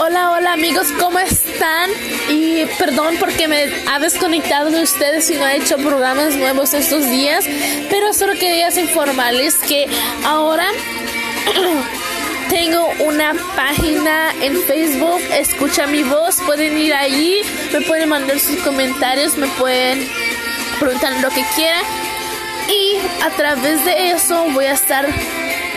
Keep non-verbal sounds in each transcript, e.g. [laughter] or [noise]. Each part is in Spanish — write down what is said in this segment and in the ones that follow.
Hola, hola amigos, ¿cómo están? Y perdón porque me ha desconectado de ustedes y no he hecho programas nuevos estos días, pero solo quería informarles que ahora [clears throat] tengo una página en Facebook, escucha mi voz, pueden ir allí, me pueden mandar sus comentarios, me pueden preguntar lo que quieran y a través de eso voy a estar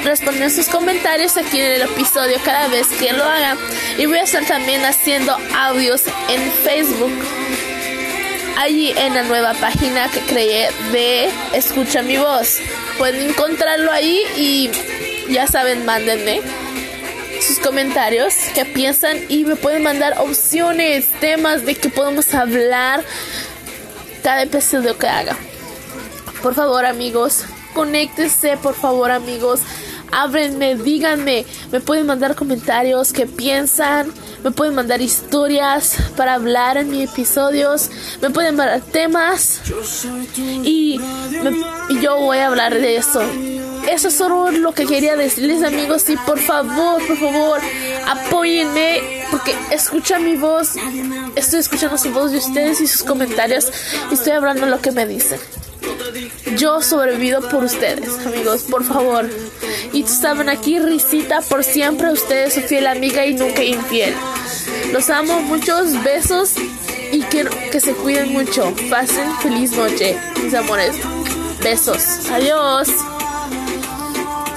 respondiendo sus comentarios aquí en el episodio cada vez que lo haga. Y voy a estar también haciendo audios en Facebook. Allí en la nueva página que creé de Escucha mi voz. Pueden encontrarlo ahí y ya saben, mándenme sus comentarios, qué piensan y me pueden mandar opciones, temas de que podemos hablar cada episodio que haga. Por favor, amigos, conéctense, por favor, amigos ábrenme, díganme, me pueden mandar comentarios, qué piensan, me pueden mandar historias para hablar en mis episodios, me pueden mandar temas. Y, yo voy a hablar de eso. Eso es solo lo que quería decirles amigos. Y por favor, por favor, apóyenme porque escucha mi voz, estoy escuchando su voz de ustedes y sus comentarios. Y estoy hablando lo que me dicen. Yo sobrevivo por ustedes, amigos, por favor. Y tú saben aquí, risita por siempre, ustedes su fiel amiga y nunca infiel. Los amo, muchos besos y que, que se cuiden mucho. Pasen feliz noche, mis amores. Besos. Adiós.